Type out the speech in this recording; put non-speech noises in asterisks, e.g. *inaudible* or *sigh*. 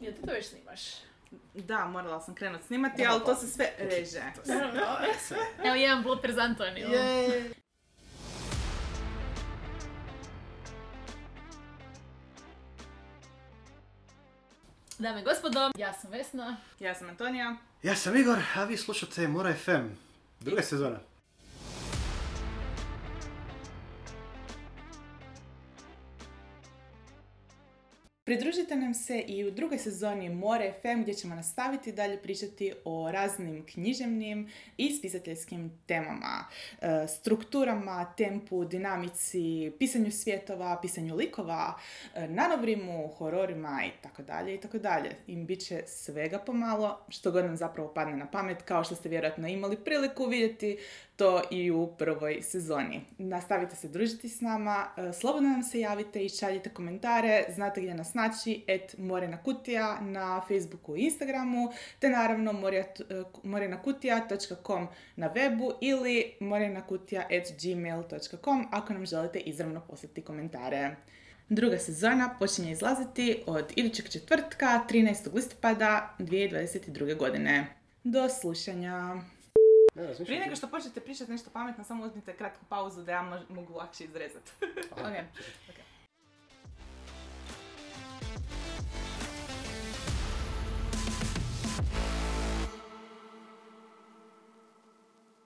Jel ti to već snimaš? Da, morala sam krenut snimati, ali to se sve reže. *laughs* Evo jedan blooper za Antoniju. Dame i gospodo, ja sam Vesna. Ja sam Antonija. Ja sam Igor, a vi slušate Mora FM. Druga sezona. Pridružite nam se i u drugoj sezoni More FM gdje ćemo nastaviti dalje pričati o raznim književnim i spisateljskim temama, e, strukturama, tempu, dinamici, pisanju svjetova, pisanju likova, e, nanovrimu, hororima i tako dalje i tako dalje. I bit će svega pomalo, što god nam zapravo padne na pamet, kao što ste vjerojatno imali priliku vidjeti to i u prvoj sezoni. Nastavite se družiti s nama, e, slobodno nam se javite i šaljite komentare, znate gdje nas naći, et Morena Kutija na Facebooku i Instagramu, te naravno e, morenakutija.com na webu ili morenakutija.gmail.com ako nam želite izravno poslati komentare. Druga sezona počinje izlaziti od idućeg četvrtka, 13. listopada 2022. godine. Do slušanja! Ne. Prije nego što počnete pričati nešto pametno, samo uzmite kratku pauzu da ja mož- mogu lakše izrezati. *laughs* Ok. Ok.